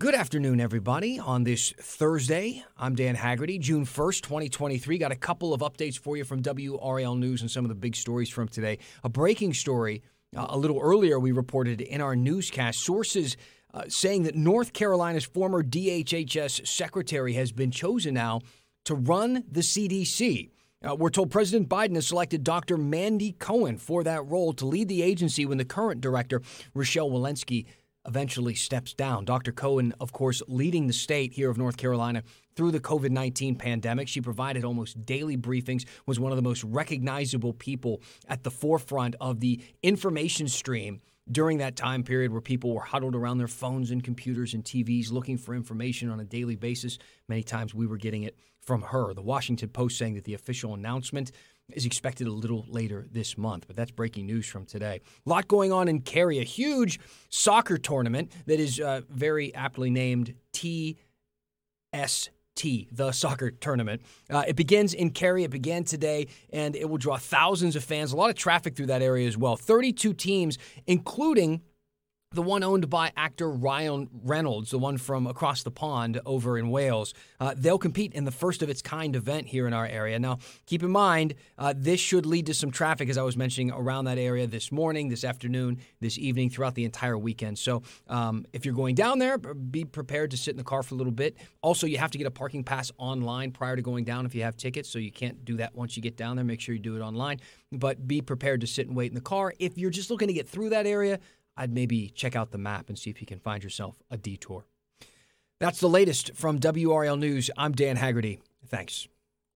Good afternoon, everybody. On this Thursday, I'm Dan Haggerty, June 1st, 2023. Got a couple of updates for you from WRAL News and some of the big stories from today. A breaking story uh, a little earlier, we reported in our newscast sources uh, saying that North Carolina's former DHHS secretary has been chosen now to run the CDC. Uh, we're told President Biden has selected Dr. Mandy Cohen for that role to lead the agency when the current director, Rochelle Walensky, eventually steps down. Dr. Cohen, of course, leading the state here of North Carolina through the COVID 19 pandemic. She provided almost daily briefings, was one of the most recognizable people at the forefront of the information stream during that time period where people were huddled around their phones and computers and TVs looking for information on a daily basis. Many times we were getting it from her. The Washington Post saying that the official announcement is expected a little later this month. But that's breaking news from today. A lot going on in Cary, a huge soccer tournament that is uh, very aptly named The soccer tournament. Uh, it begins in Cary. It began today, and it will draw thousands of fans. A lot of traffic through that area as well. 32 teams, including the one owned by actor Ryan Reynolds, the one from across the pond over in Wales. Uh, they'll compete in the first of its kind event here in our area. Now, keep in mind, uh, this should lead to some traffic, as I was mentioning, around that area this morning, this afternoon, this evening, throughout the entire weekend. So, um, if you're going down there, be prepared to sit in the car for a little bit. Also, you have to get a parking pass online prior to going down if you have tickets, so you can't do that once you get down there. Make sure you do it online, but be prepared to sit and wait in the car. If you're just looking to get through that area, I'd maybe check out the map and see if you can find yourself a detour. That's the latest from WRAL News. I'm Dan Haggerty. Thanks.